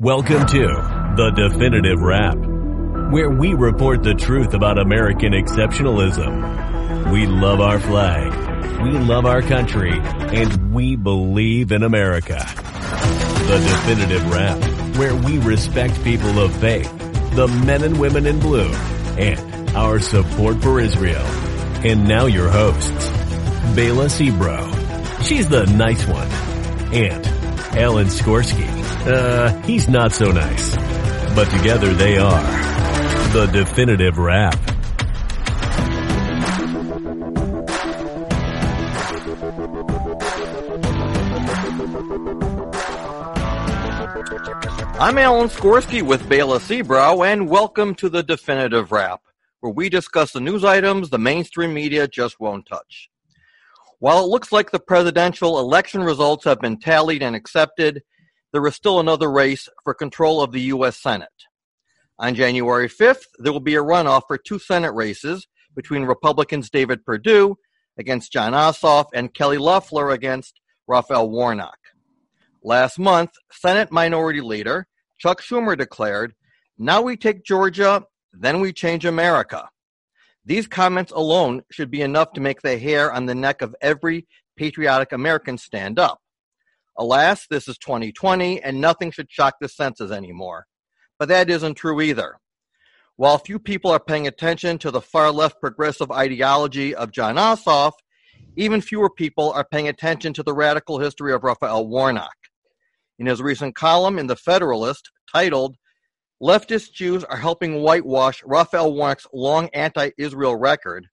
Welcome to The Definitive Wrap, where we report the truth about American exceptionalism. We love our flag, we love our country, and we believe in America. The Definitive Wrap, where we respect people of faith, the men and women in blue, and our support for Israel. And now your hosts, Bela Sebro. She's the nice one. And Alan Skorsky. Uh, he's not so nice. But together they are the definitive Wrap. I'm Alan Skorsky with Bela Sebro, and welcome to the Definitive Wrap, where we discuss the news items the mainstream media just won't touch. While it looks like the presidential election results have been tallied and accepted, there is still another race for control of the U.S. Senate. On January 5th, there will be a runoff for two Senate races between Republicans David Perdue against Jon Ossoff and Kelly Loeffler against Raphael Warnock. Last month, Senate Minority Leader Chuck Schumer declared, Now we take Georgia, then we change America. These comments alone should be enough to make the hair on the neck of every patriotic American stand up. Alas, this is 2020 and nothing should shock the senses anymore. But that isn't true either. While few people are paying attention to the far left progressive ideology of Jon Ossoff, even fewer people are paying attention to the radical history of Raphael Warnock. In his recent column in The Federalist, titled Leftist Jews Are Helping Whitewash Raphael Warnock's Long Anti Israel Record,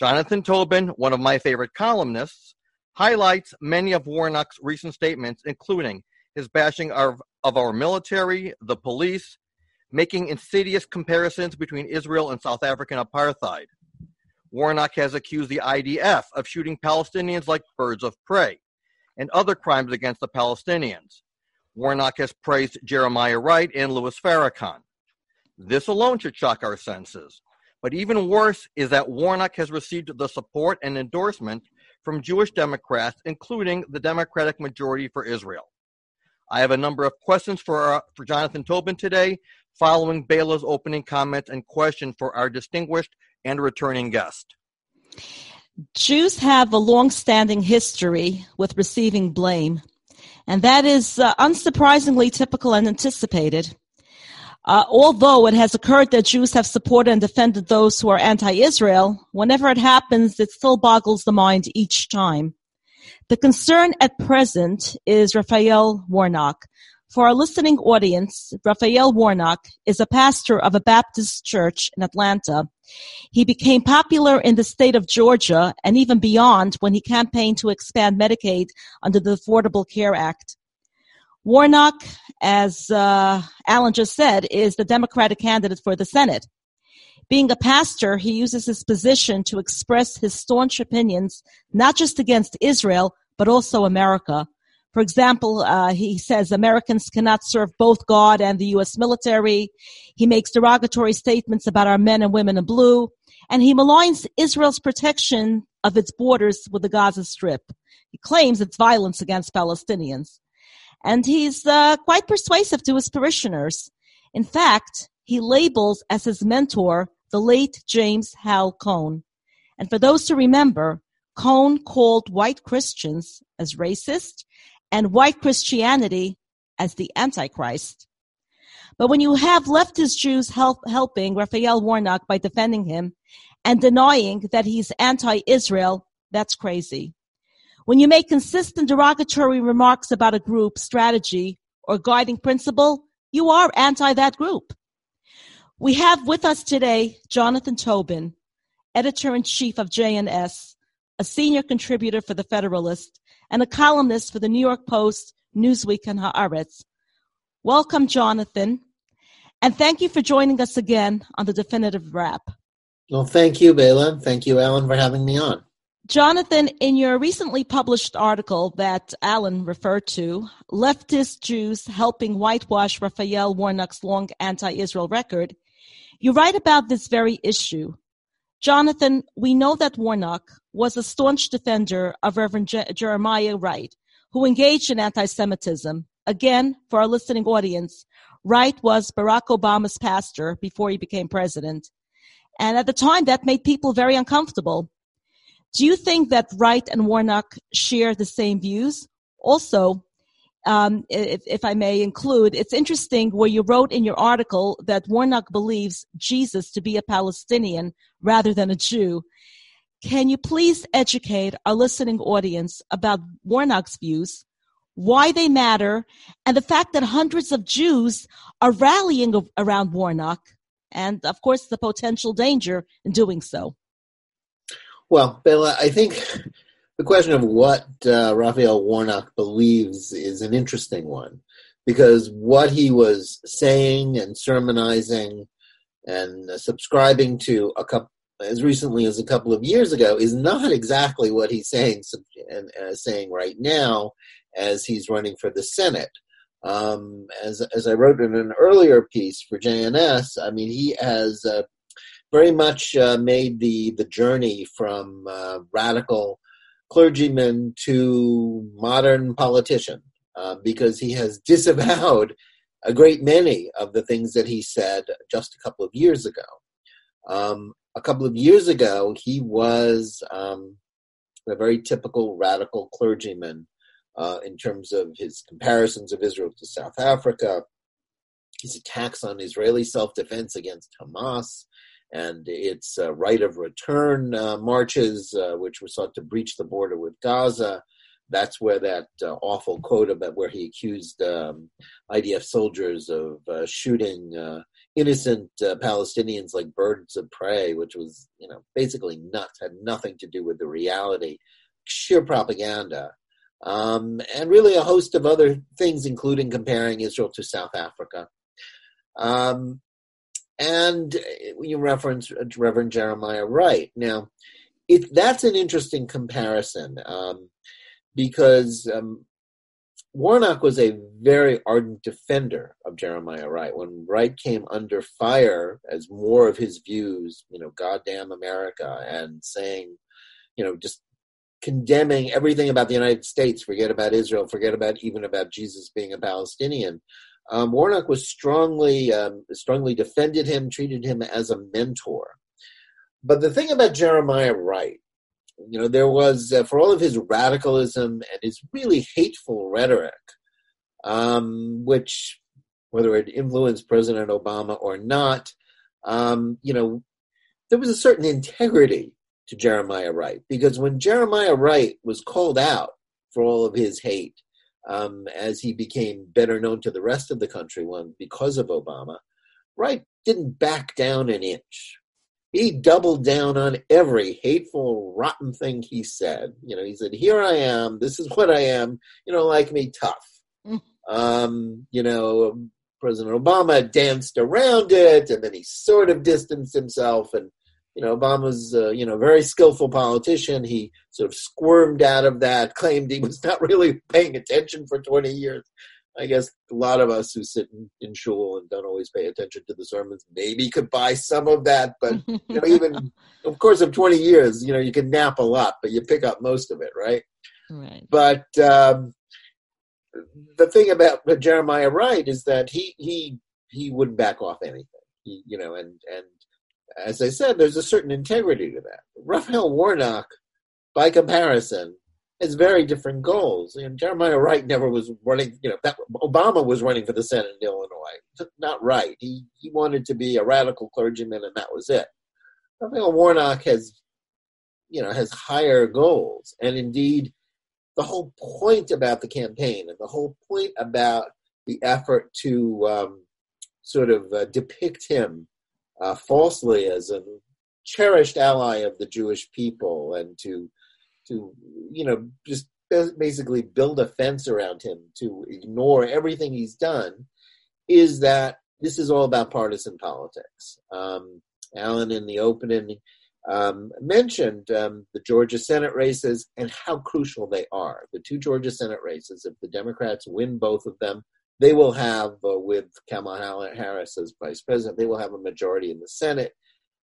Jonathan Tobin, one of my favorite columnists, highlights many of Warnock's recent statements, including his bashing of, of our military, the police, making insidious comparisons between Israel and South African apartheid. Warnock has accused the IDF of shooting Palestinians like birds of prey and other crimes against the Palestinians. Warnock has praised Jeremiah Wright and Louis Farrakhan. This alone should shock our senses. But even worse is that Warnock has received the support and endorsement from Jewish Democrats, including the Democratic majority for Israel. I have a number of questions for, uh, for Jonathan Tobin today, following Bela's opening comments and question for our distinguished and returning guest. Jews have a long-standing history with receiving blame, and that is uh, unsurprisingly typical and anticipated. Uh, although it has occurred that Jews have supported and defended those who are anti-Israel, whenever it happens, it still boggles the mind each time. The concern at present is Raphael Warnock. For our listening audience, Raphael Warnock is a pastor of a Baptist church in Atlanta. He became popular in the state of Georgia and even beyond when he campaigned to expand Medicaid under the Affordable Care Act. Warnock, as uh, Alan just said, is the Democratic candidate for the Senate. Being a pastor, he uses his position to express his staunch opinions, not just against Israel, but also America. For example, uh, he says Americans cannot serve both God and the U.S. military. He makes derogatory statements about our men and women in blue, and he maligns Israel's protection of its borders with the Gaza Strip. He claims it's violence against Palestinians and he's uh, quite persuasive to his parishioners. In fact, he labels as his mentor the late James Hal Cone. And for those to remember, Cone called white Christians as racist and white Christianity as the Antichrist. But when you have leftist Jews help, helping Raphael Warnock by defending him and denying that he's anti-Israel, that's crazy. When you make consistent derogatory remarks about a group, strategy, or guiding principle, you are anti that group. We have with us today Jonathan Tobin, editor in chief of JNS, a senior contributor for the Federalist, and a columnist for the New York Post, Newsweek, and Haaretz. Welcome, Jonathan, and thank you for joining us again on the Definitive Wrap. Well, thank you, Bela. Thank you, Alan, for having me on. Jonathan, in your recently published article that Alan referred to, Leftist Jews Helping Whitewash Raphael Warnock's Long Anti-Israel Record, you write about this very issue. Jonathan, we know that Warnock was a staunch defender of Reverend Je- Jeremiah Wright, who engaged in anti-Semitism, Again, for our listening audience, Wright was Barack Obama's pastor before he became president. And at the time, that made people very uncomfortable. Do you think that Wright and Warnock share the same views? Also, um, if, if, I may include, it's interesting where you wrote in your article that Warnock believes Jesus to be a Palestinian rather than a Jew. Can you please educate our listening audience about Warnock's views why they matter, and the fact that hundreds of Jews are rallying around Warnock, and of course the potential danger in doing so. Well, Bela, I think the question of what uh, Raphael Warnock believes is an interesting one because what he was saying and sermonizing and subscribing to a couple as recently as a couple of years ago is not exactly what he's saying and uh, saying right now as he's running for the Senate. Um, as as I wrote in an earlier piece for JNS, I mean he has uh, very much uh, made the the journey from uh, radical clergyman to modern politician uh, because he has disavowed a great many of the things that he said just a couple of years ago. Um, a couple of years ago, he was um, a very typical radical clergyman uh, in terms of his comparisons of Israel to South Africa, his attacks on Israeli self defense against Hamas, and its uh, right of return uh, marches, uh, which were sought to breach the border with Gaza. That's where that uh, awful quote about where he accused um, IDF soldiers of uh, shooting innocent Palestinians like birds of prey, which was, you know, basically nuts, had nothing to do with the reality, sheer propaganda um, and really a host of other things, including comparing Israel to South Africa. Um, and you reference Reverend Jeremiah Wright. Now, it, that's an interesting comparison um, because um, Warnock was a very ardent defender of Jeremiah Wright. When Wright came under fire as more of his views, you know, goddamn America, and saying, you know, just condemning everything about the United States, forget about Israel, forget about even about Jesus being a Palestinian. Um, Warnock was strongly um, strongly defended him, treated him as a mentor. But the thing about Jeremiah Wright, you know, there was uh, for all of his radicalism and his really hateful rhetoric, um, which whether it influenced President Obama or not, um, you know, there was a certain integrity to Jeremiah Wright because when Jeremiah Wright was called out for all of his hate, um, as he became better known to the rest of the country one because of Obama, Wright didn't back down an inch. He doubled down on every hateful, rotten thing he said. You know, he said, "Here I am. This is what I am. You know, like me, tough." Mm. Um, you know, President Obama danced around it, and then he sort of distanced himself and you know, Obama's, uh, you know, very skillful politician. He sort of squirmed out of that, claimed he was not really paying attention for 20 years. I guess a lot of us who sit in, in shul and don't always pay attention to the sermons maybe could buy some of that. But, you know, even, of course, of 20 years, you know, you can nap a lot, but you pick up most of it, right? Right. But um, the thing about Jeremiah Wright is that he, he, he wouldn't back off anything. He, you know, and, and as I said, there's a certain integrity to that. Raphael Warnock, by comparison, has very different goals. And Jeremiah Wright never was running, you know, that, Obama was running for the Senate in Illinois. Not Wright. He, he wanted to be a radical clergyman, and that was it. Raphael Warnock has, you know, has higher goals. And indeed, the whole point about the campaign and the whole point about the effort to um, sort of uh, depict him uh, falsely as a cherished ally of the Jewish people and to to you know just basically build a fence around him to ignore everything he's done is that this is all about partisan politics. Um, Alan in the opening um, mentioned um, the Georgia Senate races and how crucial they are. The two Georgia Senate races, if the Democrats win both of them, they will have, uh, with Kamala Harris as vice president, they will have a majority in the Senate.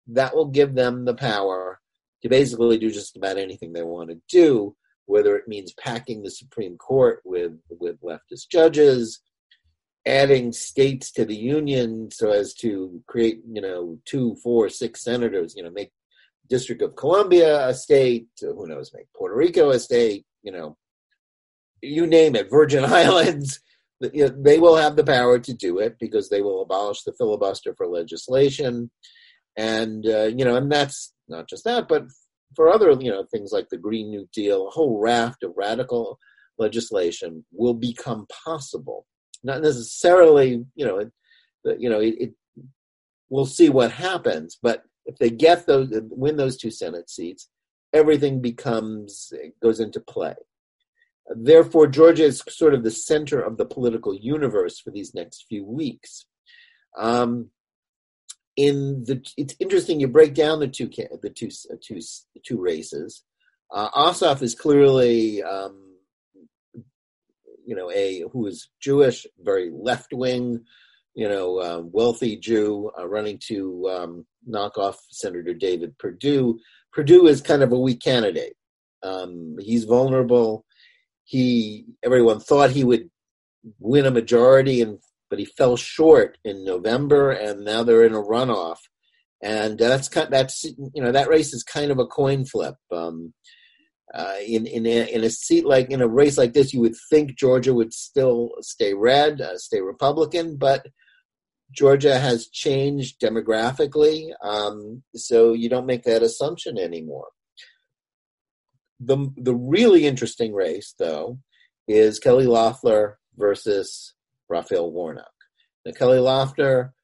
That will give them the power to basically do just about anything they want to do whether it means packing the Supreme Court with with leftist judges, adding states to the union so as to create, you know, two, four, six senators, you know, make District of Columbia a state, who knows, make Puerto Rico a state, you know, you name it, Virgin Islands. They will have the power to do it because they will abolish the filibuster for legislation, and uh, you know, and that's not just that, but for other you know things like the Green New Deal, a whole raft of radical legislation will become possible. Not necessarily, you know, it, you know, it, it we'll see what happens, but if they get those, win those two Senate seats, everything becomes goes into play. Therefore, Georgia is sort of the center of the political universe for these next few weeks. Um, in the, it's interesting. You break down the two the two two two races. Uh, Ossoff is clearly, um, you know, a who is Jewish, very left wing, you know, uh, wealthy Jew uh, running to um, knock off Senator David Perdue. Perdue is kind of a weak candidate. Um, he's vulnerable. He everyone thought he would win a majority, and but he fell short in November, and now they're in a runoff. And that's kind that's you know that race is kind of a coin flip. Um, uh, in in a, in a seat like in a race like this, you would think Georgia would still stay red, uh, stay Republican, but Georgia has changed demographically, um, so you don't make that assumption anymore. The the really interesting race, though, is Kelly Loeffler versus Raphael Warnock. Now, Kelly Loeffler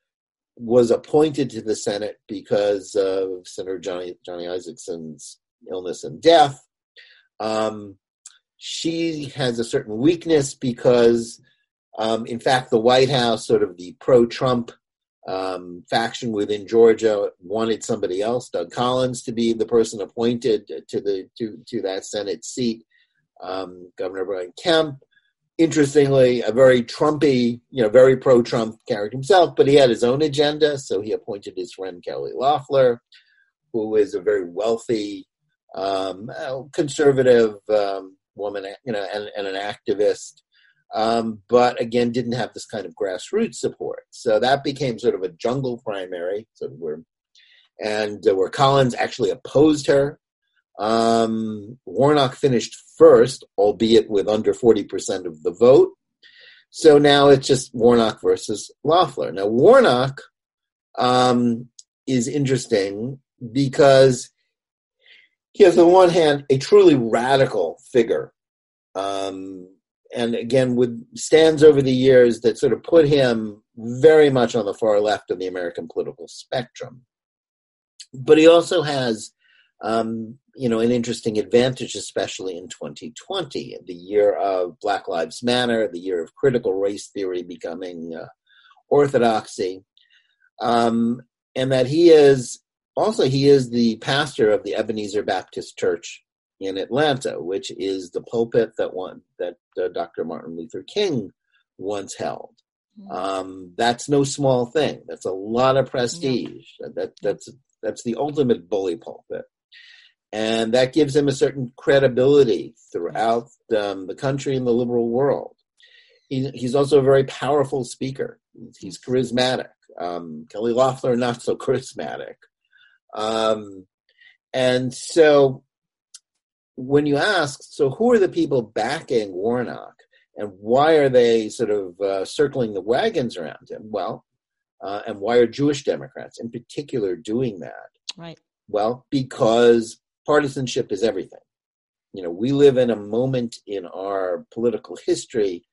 was appointed to the Senate because of Senator Johnny Johnny Isakson's illness and death. Um, she has a certain weakness because um, in fact, the White House, sort of the pro-Trump um, faction within Georgia, wanted somebody else, Doug Collins, to be the person appointed to the to to that Senate seat. Um, Governor Brian Kemp, interestingly, a very Trumpy, you know, very pro-Trump character himself, but he had his own agenda, so he appointed his friend Kelly Loeffler, who is a very wealthy, um, conservative um, woman, you know, and, and an activist um, but again didn't have this kind of grassroots support. So that became sort of a jungle primary, so where and uh, where Collins actually opposed her. Um, Warnock finished first, albeit with under forty percent of the vote. So now it's just Warnock versus Loeffler. Now Warnock um, is interesting because he has, on one hand, a truly radical figure. Um, and again with stands over the years that sort of put him very much on the far left of the American political spectrum. But he also has, um, you know, an interesting advantage, especially in 2020, the year of Black Lives Matter, the year of critical race theory becoming uh, orthodoxy, um, and that he is also he is the pastor of the Ebenezer Baptist Church in Atlanta, which is the pulpit that one that uh, Dr. Martin Luther King once held. Mm-hmm. Um, that's no small thing. That's a lot of prestige. Yeah. That that's that's the ultimate bully pulpit, and that gives him a certain credibility throughout um, the country and the liberal world. He, he's also a very powerful speaker. He's charismatic. Um, Kelly Loeffler not so charismatic, um, and so when you ask, so who are the people backing Warnock and why are they sort of uh, circling the wagons around him? Well, uh, and why are Jewish Democrats in particular doing that? Right. Well, because partisanship is everything. You know, we live in a moment in our political history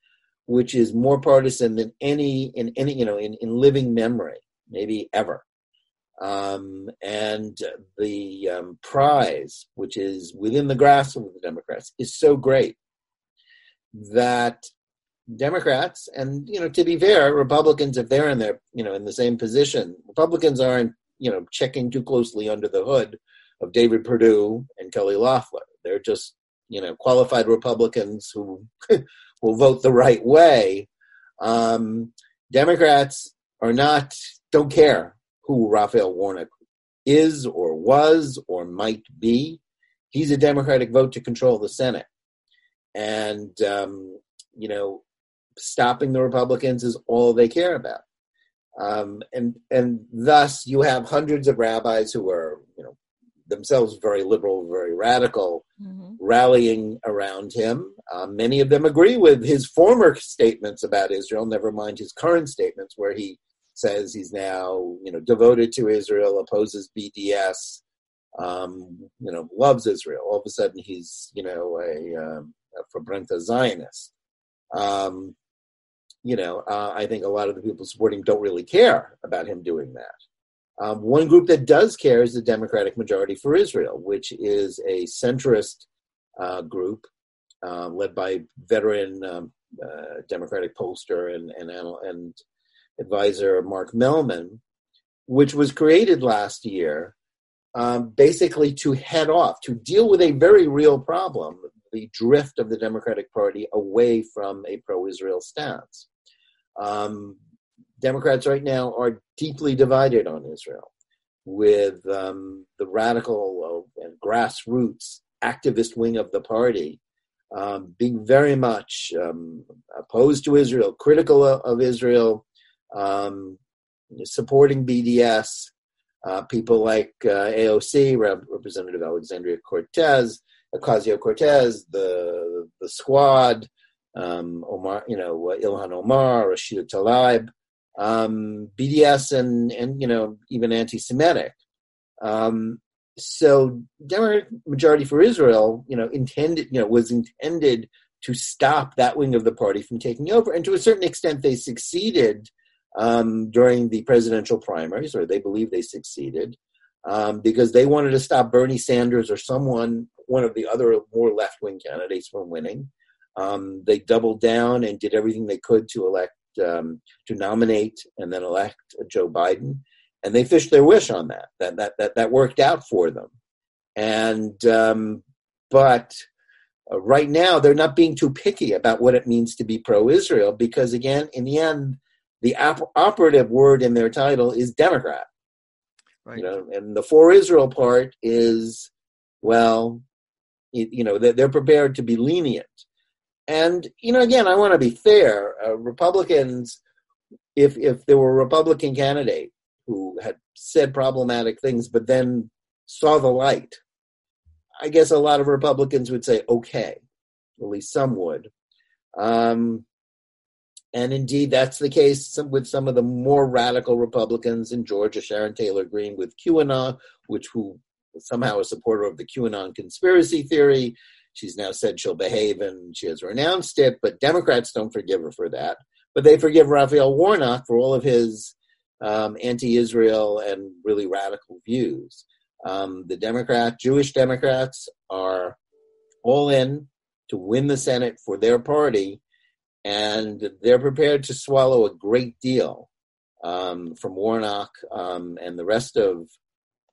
which is more partisan than any in any you know in, in living memory, maybe ever. Um, and the um, prize, which is within the grasp of the Democrats, is so great that Democrats, and you know, to be fair, Republicans, if they're in their, you know, in the same position, Republicans aren't, you know, checking too closely under the hood of David Perdue and Kelly Loeffler. They're just, you know, qualified Republicans who will vote the right way. Um, Democrats are not, don't care who Raphael Warnock is or was or might be. He's a Democratic vote to control the Senate. and um, you know, stopping the Republicans is all they care about. Um, and and thus you have hundreds of rabbis who are you know themselves very liberal, very radical, mm-hmm. rallying around him. Um, many of them agree with his former statements about Israel, never mind his current statements, where he says he's now you know devoted to Israel, opposes BDS, um, you know loves Israel. All of a sudden he's you know a, um, a farbrente Zionist. Um, you know, uh, I think a lot of the people supporting him don't really care about him doing that. Um, one group that does care is the Democratic Majority for Israel, which is a centrist uh, group uh, led by veteran um, uh, Democratic pollster and, and, and advisor Mark Mellman, which was created last year um, basically to head off, to deal with a very real problem the drift of the Democratic Party away from a pro Israel stance. Um, Democrats right now are deeply divided on Israel, with um, the radical uh, and grassroots activist wing of the party um, being very much um, opposed to Israel, critical of, of Israel, um, supporting BDS. Uh, people like uh, AOC, Rep- Representative Alexandria Cortez, Ocasio Cortez, the the Squad, um, Omar, you know, uh, Ilhan Omar, Rashida Tlaib, um, BDS, and and you know even anti-Semitic. Um, so Democratic majority for Israel, you know, intended, you know, was intended to stop that wing of the party from taking over, and to a certain extent, they succeeded um, during the presidential primaries, or they believe they succeeded. Um, because they wanted to stop Bernie Sanders or someone, one of the other more left wing candidates, from winning. Um, they doubled down and did everything they could to elect, um, to nominate and then elect Joe Biden, and they fished their wish on that. That that that that worked out for them, and um, but uh, right now they're not being too picky about what it means to be pro-Israel because again, in the end, the op- operative word in their title is Democrat. Right. You know, and the for Israel part is well, you know, they're prepared to be lenient and you know, again, I want to be fair. Uh, Republicans, if if there were a Republican candidate who had said problematic things, but then saw the light, I guess a lot of Republicans would say, okay, at least some would. Um, and indeed, that's the case with some of the more radical Republicans in Georgia, Sharon Taylor Greene with QAnon, which who somehow a supporter of the QAnon conspiracy theory. She's now said she'll behave and she has renounced it, but Democrats don't forgive her for that. But they forgive Raphael Warnock for all of his um, anti Israel and really radical views. Um, the Democrat, Jewish Democrats are all in to win the Senate for their party, and they're prepared to swallow a great deal um, from Warnock um, and the rest of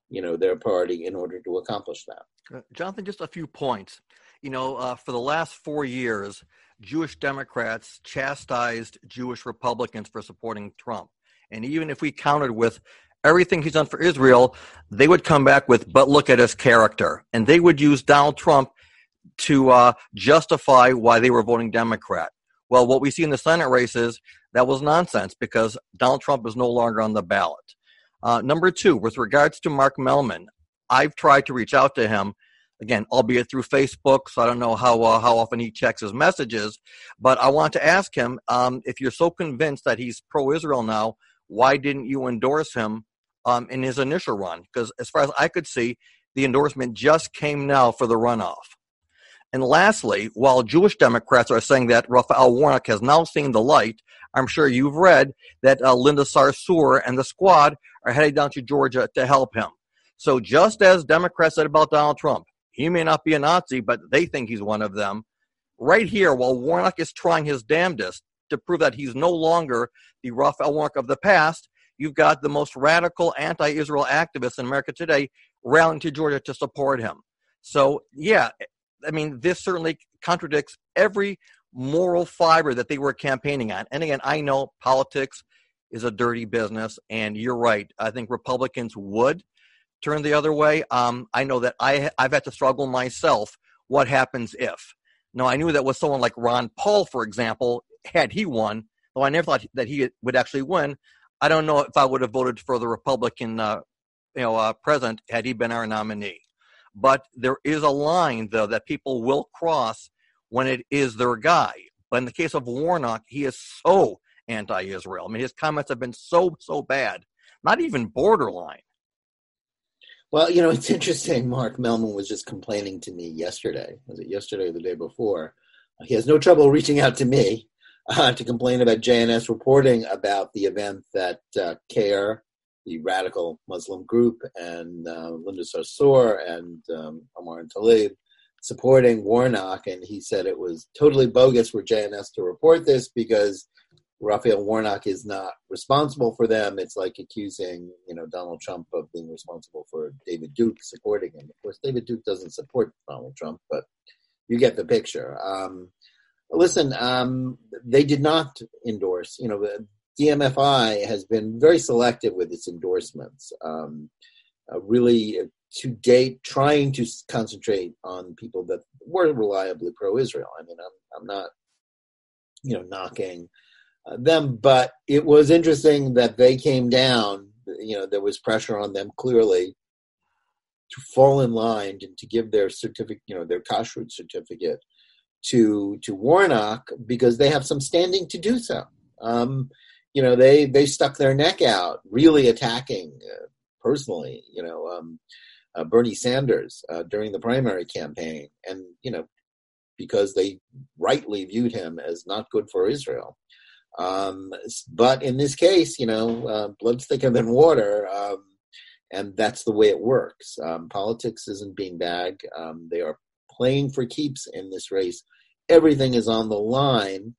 you know their party in order to accomplish that. Uh, Jonathan, just a few points you know, uh, for the last four years, Jewish Democrats chastised Jewish Republicans for supporting Trump. And even if we countered with everything he's done for Israel, they would come back with, but look at his character. And they would use Donald Trump to uh, justify why they were voting Democrat. Well, what we see in the Senate races, that was nonsense because Donald Trump is no longer on the ballot. Uh, number two, with regards to Mark Mellman, I've tried to reach out to him again, albeit through Facebook. So I don't know how uh, how often he checks his messages. But I want to ask him um, if you're so convinced that he's pro-Israel now, why didn't you endorse him um, in his initial run? Because as far as I could see, the endorsement just came now for the runoff. And lastly, while Jewish Democrats are saying that Raphael Warnock has now seen the light, I'm sure you've read that uh, Linda Sarsour and the squad are heading down to Georgia to help him. So just as Democrats said about Donald Trump, he may not be a Nazi, but they think he's one of them. Right here, while Warnock is trying his damnedest to prove that he's no longer the Raphael Warnock of the past, you've got the most radical anti Israel activists in America today rallying to Georgia to support him. So, yeah, I mean, this certainly contradicts every moral fiber that they were campaigning on. And again, I know politics is a dirty business, and you're right. I think Republicans would turn the other way. Um, I know that I I've had to struggle myself. What happens if? Now, I knew that with someone like Ron Paul, for example, had he won, though I never thought that he would actually win, I don't know if I would have voted for the Republican, uh, you know, uh, president had he been our nominee. But there is a line, though, that people will cross when it is their guy. But in the case of Warnock, he is so anti-Israel. I mean, his comments have been so so bad, not even borderline. Well, you know, it's interesting. Mark Mellman was just complaining to me yesterday. Was it yesterday or the day before? He has no trouble reaching out to me uh, to complain about JNS reporting about the event that uh, CAIR, the radical Muslim group, and uh, Linda Sarsour and um, Omar and Tlaib supporting Warnock. And he said it was totally bogus for JNS to report this because Raphael Warnock is not responsible for them. It's like accusing, you know, Donald Trump of being responsible for David Duke supporting him. Of course, David Duke doesn't support Donald Trump, but you get the picture. Um, listen, um, they did not endorse. You know, DMFI has been very selective with its endorsements. Um, uh, really, uh, to date, trying to concentrate on people that were reliably pro-Israel. I mean, I'm, I'm not, you know, knocking uh, them, but it was interesting that they came down. You know, there was pressure on them clearly to fall in line and to give their certificate, you know, their kashrut certificate to to Warnock because they have some standing to do so. Um, you know, they they stuck their neck out, really attacking uh, personally. You know, um, uh, Bernie Sanders uh, during the primary campaign, and you know, because they rightly viewed him as not good for Israel. Um, but in this case, you know, uh, blood's thicker than water, um, and that's the way it works. Um, politics isn't beanbag. Um, they are playing for keeps in this race. Everything is on the line,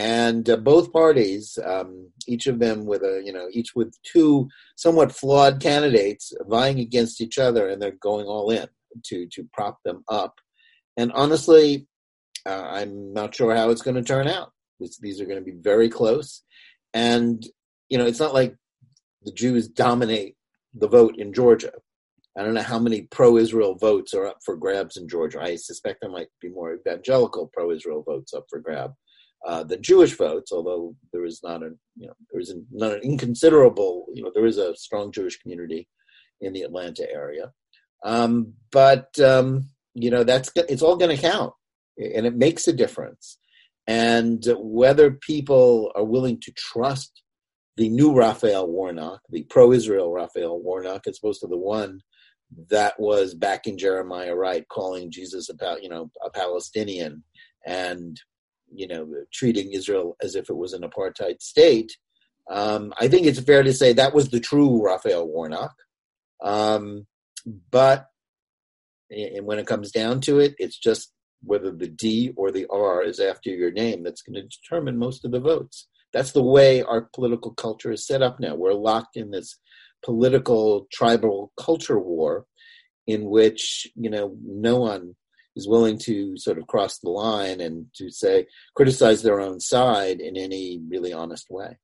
and uh, both parties, um, each of them with a, you know, each with two somewhat flawed candidates vying against each other, and they're going all in to to prop them up. And honestly, uh, I'm not sure how it's going to turn out. These are going to be very close. And, you know, it's not like the Jews dominate the vote in Georgia. I don't know how many pro Israel votes are up for grabs in Georgia. I suspect there might be more evangelical pro Israel votes up for grab uh, than Jewish votes, although there is not a, you know, there is not an inconsiderable, you know, there is a strong Jewish community in the Atlanta area. Um, but, um, you know, that's, it's all going to count and it makes a difference and whether people are willing to trust the new Raphael Warnock, the pro-Israel Raphael Warnock, as opposed to the one that was back in Jeremiah Wright calling Jesus about you know a Palestinian and you know treating Israel as if it was an apartheid state. Um, I think it's fair to say that was the true Raphael Warnock. Um, but and when it comes down to it, it's just whether the D or the R is after your name that's going to determine most of the votes. That's the way our political culture is set up now. We're locked in this political tribal culture war in which, you know, no one is willing to sort of cross the line and to say criticize their own side in any really honest way.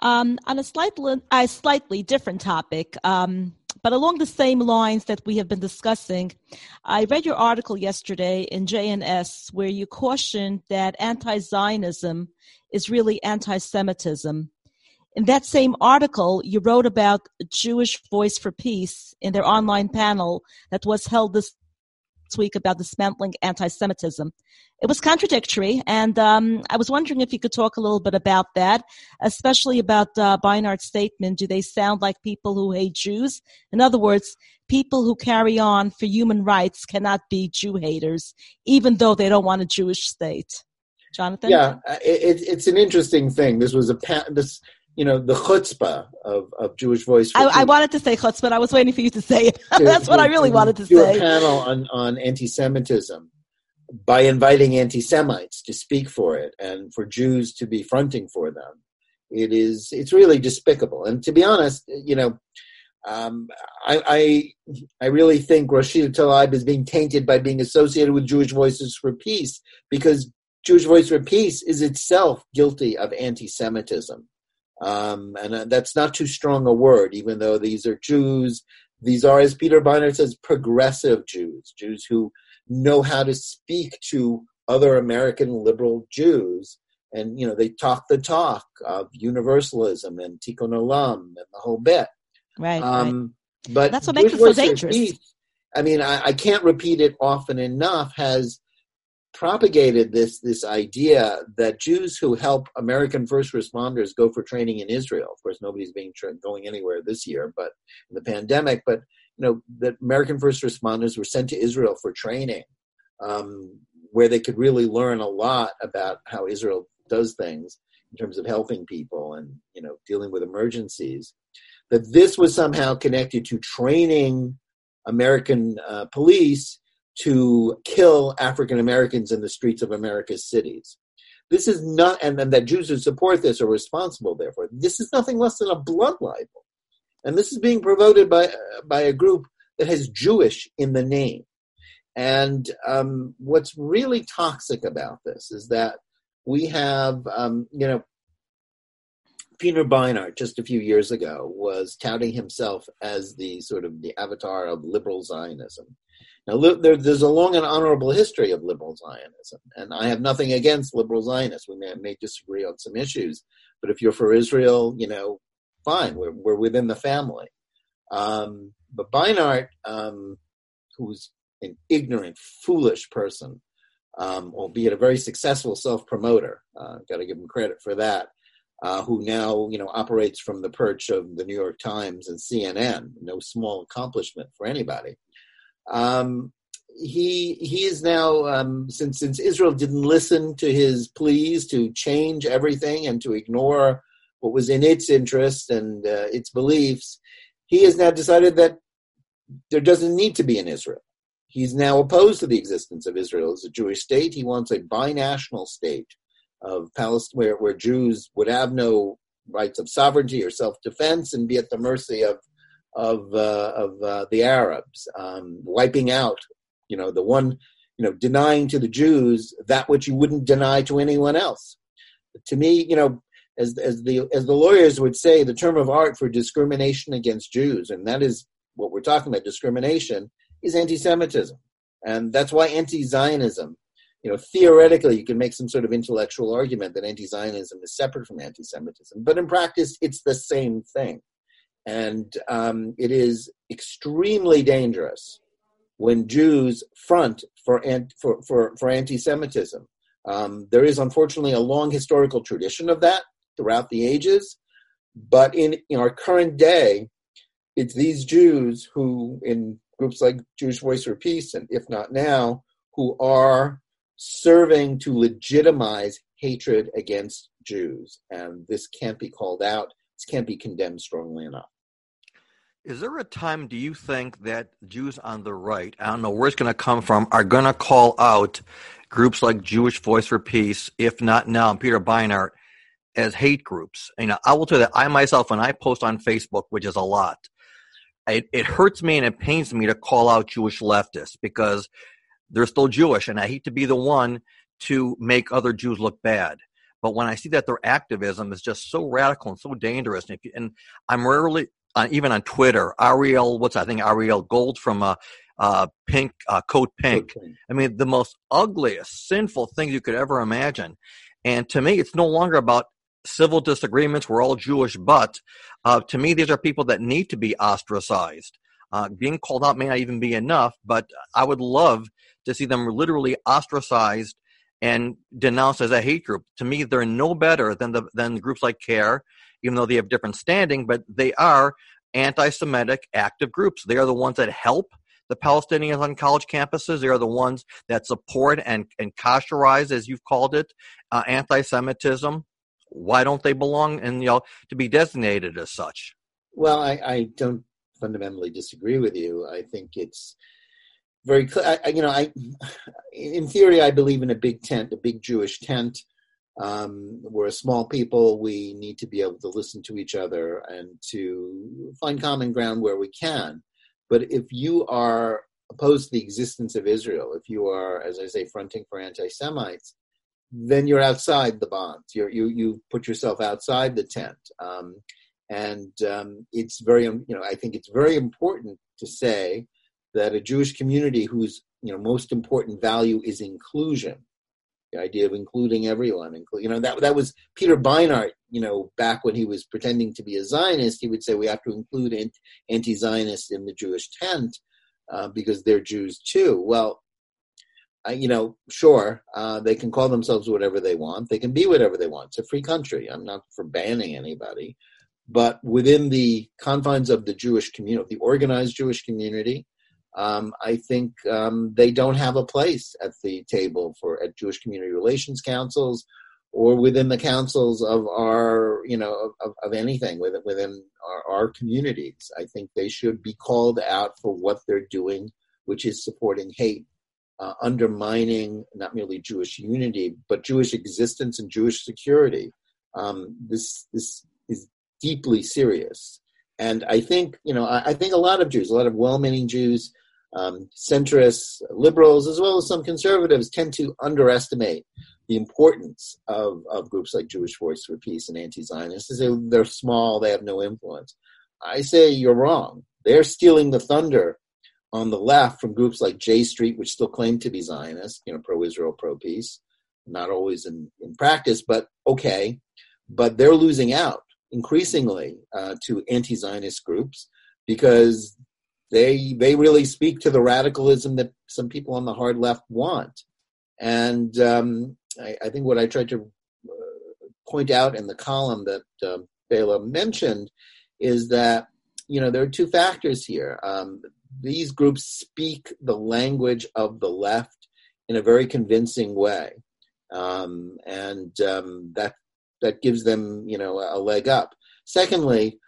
Um, on a slightly, a slightly different topic, um, but along the same lines that we have been discussing, I read your article yesterday in JNS where you cautioned that anti Zionism is really anti Semitism. In that same article, you wrote about Jewish Voice for Peace in their online panel that was held this week about dismantling anti-Semitism. It was contradictory, and um, I was wondering if you could talk a little bit about that, especially about uh, Beinart's statement. Do they sound like people who hate Jews? In other words, people who carry on for human rights cannot be Jew haters, even though they don't want a Jewish state. Jonathan? Yeah, it, it's an interesting thing. This was a this you know, the chutzpah of, of Jewish Voice. I, I, wanted to say chutzpah. I was waiting for you to say it. That's to, what I really wanted to do say. a panel on, on anti-Semitism by inviting anti-Semites to speak for it and for Jews to be fronting for them. It is, it's really despicable. And to be honest, you know, um, I, I, I really think Rashida Tlaib is being tainted by being associated with Jewish Voices for Peace because Jewish Voice for Peace is itself guilty of anti-Semitism um, and uh, that's not too strong a word, even though these are Jews. These are, as Peter Beinart says, progressive Jews, Jews who know how to speak to other American liberal Jews. And, you know, they talk the talk of universalism and tikkun olam and the whole bit. Right. Um, right. But that's what makes it so dangerous. Peace, I mean, I, I can't repeat it often enough, has propagated this this idea that Jews who help American first responders go for training in Israel. Of course, nobody's being tra- going anywhere this year, but in the pandemic. But you know that American first responders were sent to Israel for training, um, where they could really learn a lot about how Israel does things in terms of helping people and you know dealing with emergencies. That this was somehow connected to training American uh, police to kill African Americans in the streets of America's cities. This is not, and, that Jews who support this are responsible, therefore. This is nothing less than a blood libel. And this is being promoted by, by a group that has Jewish in the name. And um, what's really toxic about this is that we have, um, you know, Peter Beinart just a few years ago was touting himself as the sort of the avatar of liberal Zionism. Now, there, there's a long and honorable history of liberal Zionism, and I have nothing against liberal Zionists. We may, may disagree on some issues, but if you're for Israel, you know, fine, we're, we're within the family. Um, but Beinart, um, who's an ignorant, foolish person, um, albeit a very successful self-promoter, uh, got to give him credit for that, uh, who now, you know, operates from the perch of the New York Times and CNN. No small accomplishment for anybody. Um, he he is now um, since since Israel didn't listen to his pleas to change everything and to ignore what was in its interest and uh, its beliefs, he has now decided that there doesn't need to be an Israel. He's now opposed to the existence of Israel as a Jewish state. He wants a binational state of Palestine where, where Jews would have no rights of sovereignty or self-defense and be at the mercy of of uh, of uh, the Arabs, um, wiping out, you know, the one, you know, denying to the Jews that which you wouldn't deny to anyone else. To me, you know, as as the as the lawyers would say, the term of art for discrimination against Jews, and that is what we're talking about. Discrimination is anti-Semitism, and that's why anti-Zionism. You know, theoretically, you can make some sort of intellectual argument that anti-Zionism is separate from anti-Semitism, but in practice, it's the same thing. And um, it is extremely dangerous when Jews front for, for, for, for anti Semitism. Um, there is unfortunately a long historical tradition of that throughout the ages. But in, in our current day, it's these Jews who, in groups like Jewish Voice for Peace, and if not now, who are serving to legitimize hatred against Jews. And this can't be called out, this can't be condemned strongly enough. Is there a time, do you think, that Jews on the right, I don't know where it's going to come from, are going to call out groups like Jewish Voice for Peace, if not now, and Peter Beinart, as hate groups? You know, I will tell you that I myself, when I post on Facebook, which is a lot, it, it hurts me and it pains me to call out Jewish leftists because they're still Jewish, and I hate to be the one to make other Jews look bad. But when I see that their activism is just so radical and so dangerous, and, you, and I'm rarely uh, even on Twitter, Ariel, what's I think Ariel Gold from uh, uh, Pink, uh, Code Pink. I mean, the most ugliest, sinful things you could ever imagine. And to me, it's no longer about civil disagreements. We're all Jewish, but uh, to me, these are people that need to be ostracized. Uh, being called out may not even be enough, but I would love to see them literally ostracized and denounced as a hate group. To me, they're no better than the than groups like CAIR even though they have different standing, but they are anti-Semitic active groups. They are the ones that help the Palestinians on college campuses. They are the ones that support and, and kosherize, as you've called it, uh, anti-Semitism. Why don't they belong and you know to be designated as such? Well, I, I don't fundamentally disagree with you. I think it's very clear. You know, I in theory I believe in a big tent, a big Jewish tent um, we're a small people. We need to be able to listen to each other and to find common ground where we can. But if you are opposed to the existence of Israel, if you are, as I say, fronting for anti-Semites, then you're outside the bonds. You're, you you put yourself outside the tent, um, and um, it's very you know I think it's very important to say that a Jewish community whose you know most important value is inclusion the idea of including everyone you know that that was peter beinart you know back when he was pretending to be a zionist he would say we have to include anti-zionists in the jewish tent uh, because they're jews too. Well you know sure uh, they can call themselves whatever they want. They can be whatever they want. It's a free country. I'm not for banning anybody. But within the confines of the jewish community the organized jewish community um, I think um, they don't have a place at the table for at Jewish community relations councils or within the councils of our, you know, of, of anything within, within our, our communities. I think they should be called out for what they're doing, which is supporting hate, uh, undermining not merely Jewish unity, but Jewish existence and Jewish security. Um, this this is deeply serious. And I think, you know, I, I, think a lot of Jews, a lot of well-meaning Jews, um, centrists, liberals, as well as some conservatives, tend to underestimate the importance of, of groups like Jewish Voice for Peace and anti-Zionists. They say they're small, they have no influence. I say you're wrong. They're stealing the thunder on the left from groups like J Street, which still claim to be Zionist, you know, pro-Israel, pro-peace. Not always in, in practice, but okay. But they're losing out increasingly uh, to anti-Zionist groups because they they really speak to the radicalism that some people on the hard left want. And um, I, I, think what I tried to uh, point out in the column that uh, Bela mentioned is that you know there are two factors here. Um, these groups speak the language of the left in a very convincing way, um, and um, that that gives them you know a leg up. Secondly,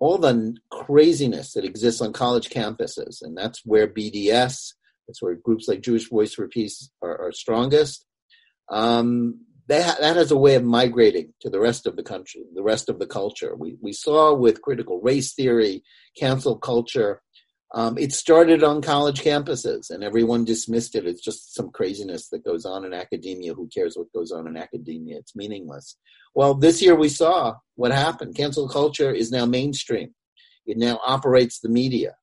all the craziness that exists on college campuses, and that's where BDS, that's where groups like Jewish Voice for Peace are, are strongest. Um, that, that has a way of migrating to the rest of the country, the rest of the culture. We, we saw with critical race theory, cancel culture, um, it started on college campuses and everyone dismissed it. It's just some craziness that goes on in academia. Who cares what goes on in academia? It's meaningless. Well, this year we saw what happened. Cancel culture is now mainstream. It now operates the media,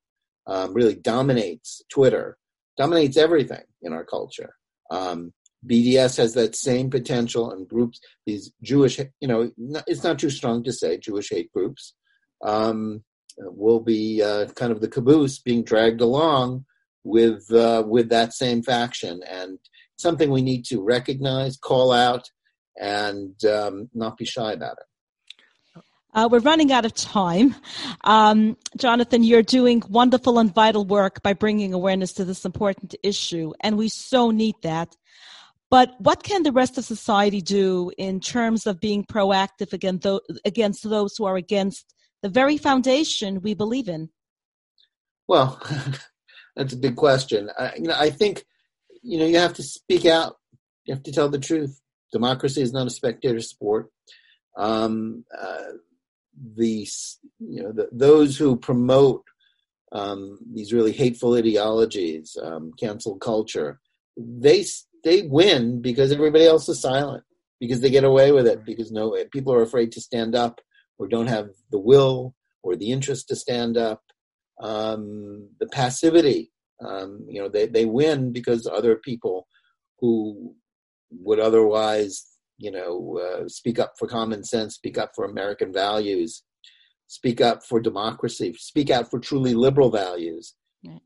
um, really dominates Twitter, dominates everything in our culture. Um, BDS has that same potential and groups, these Jewish, you know, it's not too strong to say Jewish hate groups. Um, will be uh, kind of the caboose being dragged along with uh, with that same faction, and something we need to recognize, call out, and um, not be shy about it. Uh, we're running out of time. Um, Jonathan, you're doing wonderful and vital work by bringing awareness to this important issue, and we so need that. But what can the rest of society do in terms of being proactive against, against those who are against the very foundation we believe in? Well, that's a big question. I, you know, I think you know you have to speak out. You have to tell the truth. Democracy is not a spectator sport. Um, uh, the you know the, those who promote um, these really hateful ideologies, um, cancel culture, they they win because everybody else is silent because they get away with it because no people are afraid to stand up or don't have the will or the interest to stand up. Um, the passivity, um, you know, they, they win because other people who would otherwise, you know, uh, speak up for common sense, speak up for American values, speak up for democracy, speak out for truly liberal values.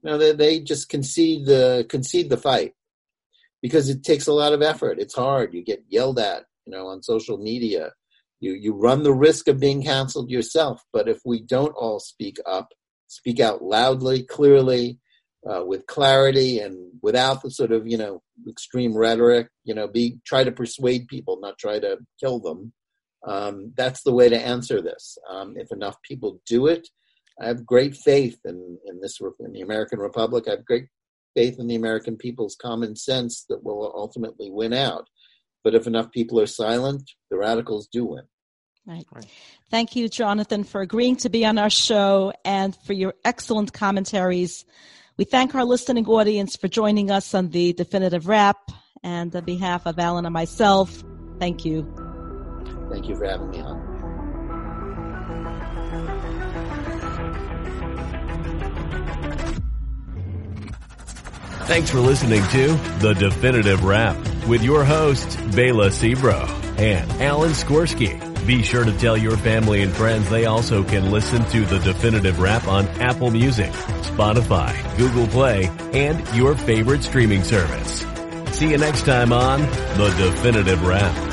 You know, they, they just concede the concede the fight because it takes a lot of effort. It's hard. You get yelled at, you know, on social media you you run the risk of being canceled yourself. But if we don't all speak up, speak out loudly, clearly, uh, with clarity, and without the sort of you know extreme rhetoric, you know, be try to persuade people, not try to kill them. Um, that's the way to answer this. Um, if enough people do it, I have great faith in in this in the American Republic. I have great faith in the American people's common sense that will ultimately win out. But if enough people are silent, the radicals do win. Right. right. Thank you, Jonathan, for agreeing to be on our show and for your excellent commentaries. We thank our listening audience for joining us on the definitive wrap. And on behalf of Alan and myself, thank you. Thank you for having me on. Thanks for listening to The Definitive Wrap with your hosts, Bela Sebro and Alan Skorsky. Be sure to tell your family and friends they also can listen to The Definitive Wrap on Apple Music, Spotify, Google Play, and your favorite streaming service. See you next time on The Definitive Wrap.